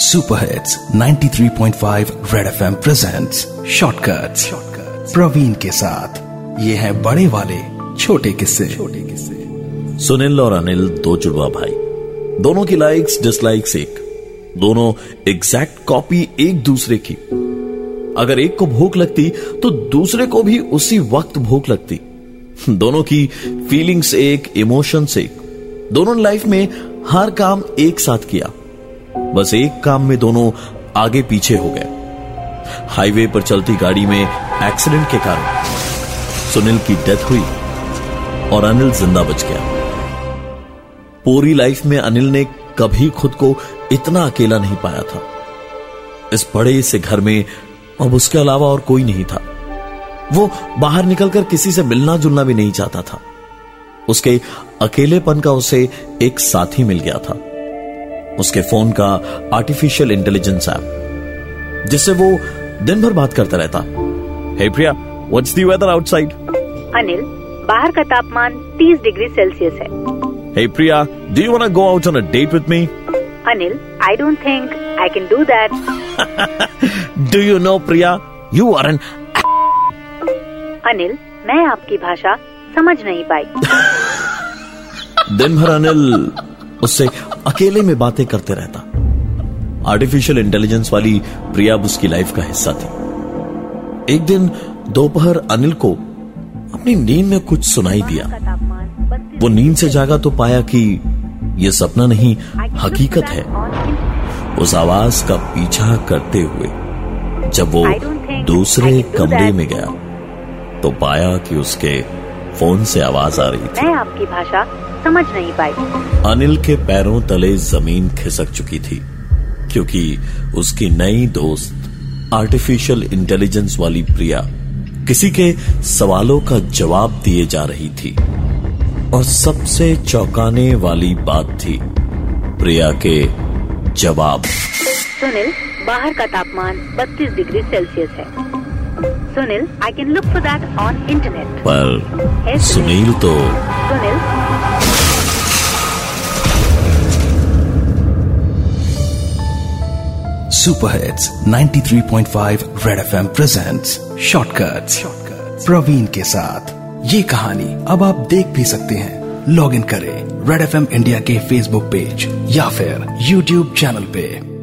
Super hits 93.5 red FM presents shortcuts Praveen के साथ, ये है बड़े वाले, छोटे किस्से। छोटे किस्से सुनील और अनिल, दो जुड़वा भाई। दोनों की लाइक्स डिसलाइक्स एक। दोनों एग्जैक्ट कॉपी एक दूसरे की। अगर एक को भूख लगती तो दूसरे को भी उसी वक्त भूख लगती। दोनों की फीलिंग्स एक इमोशंस एक। दोनों लाइफ में हर काम एक साथ किया। बस एक काम में दोनों आगे पीछे हो गए। हाईवे पर चलती गाड़ी में एक्सीडेंट के कारण सुनील की डेथ हुई और अनिल ज़िंदा बच गया। पूरी लाइफ में अनिल ने कभी खुद को इतना अकेला नहीं पाया था। इस बड़े से घर में अब उसके अलावा और कोई नहीं था। वो बाहर निकलकर किसी से मिलना जुलना भी नहीं चाहता था। उसके अकेलेपन का उसे एक साथी मिल गया था। उसके फ़ोन का आर्टिफिशियल इंटेलिजेंस ऐप जिससे वो दिन भर बात करता रहता। Hey Priya what's the weather outside Anil बाहर का तापमान 30 डिग्री सेल्सियस है। Hey Priya do you want to go out on a date with me Anil I don't think I can do that do you know Priya you are an Anil मैं आपकी भाषा समझ नहीं पाई। दिन भर अनिल उससे अकेले में बातें करते रहता। आर्टिफिशियल इंटेलिजेंस वाली प्रिया उसकी लाइफ का हिस्सा थी। एक दिन दोपहर अनिल को अपनी नींद में कुछ सुनाई दिया। वो नींद से जागा तो पाया कि यह सपना नहीं हकीकत है। उस आवाज़ का पीछा करते हुए जब वो दूसरे कमरे में गया तो पाया कि उसके फ़ोन से आवाज़ आ रही थी। मैं आपकी भाषा समझ नहीं पाई। अनिल के पैरों तले ज़मीन खिसक चुकी थी क्योंकि उसकी नई दोस्त आर्टिफिशियल इंटेलिजेंस वाली प्रिया किसी के सवालों का जवाब दिए जा रही थी। और सबसे चौंकाने वाली बात थी प्रिया के जवाब। सुनील बाहर का तापमान 32 डिग्री सेल्सियस है। Sunil I can look for that on internet पर सुनील तो Sunil super hits 93.5 red FM presents shortcuts Praveen के साथ। ये कहानी अब आप देख भी सकते हैं। लॉग इन करें रेड एफएम इंडिया के फेसबुक पेज या फिर यूट्यूब चैनल पे।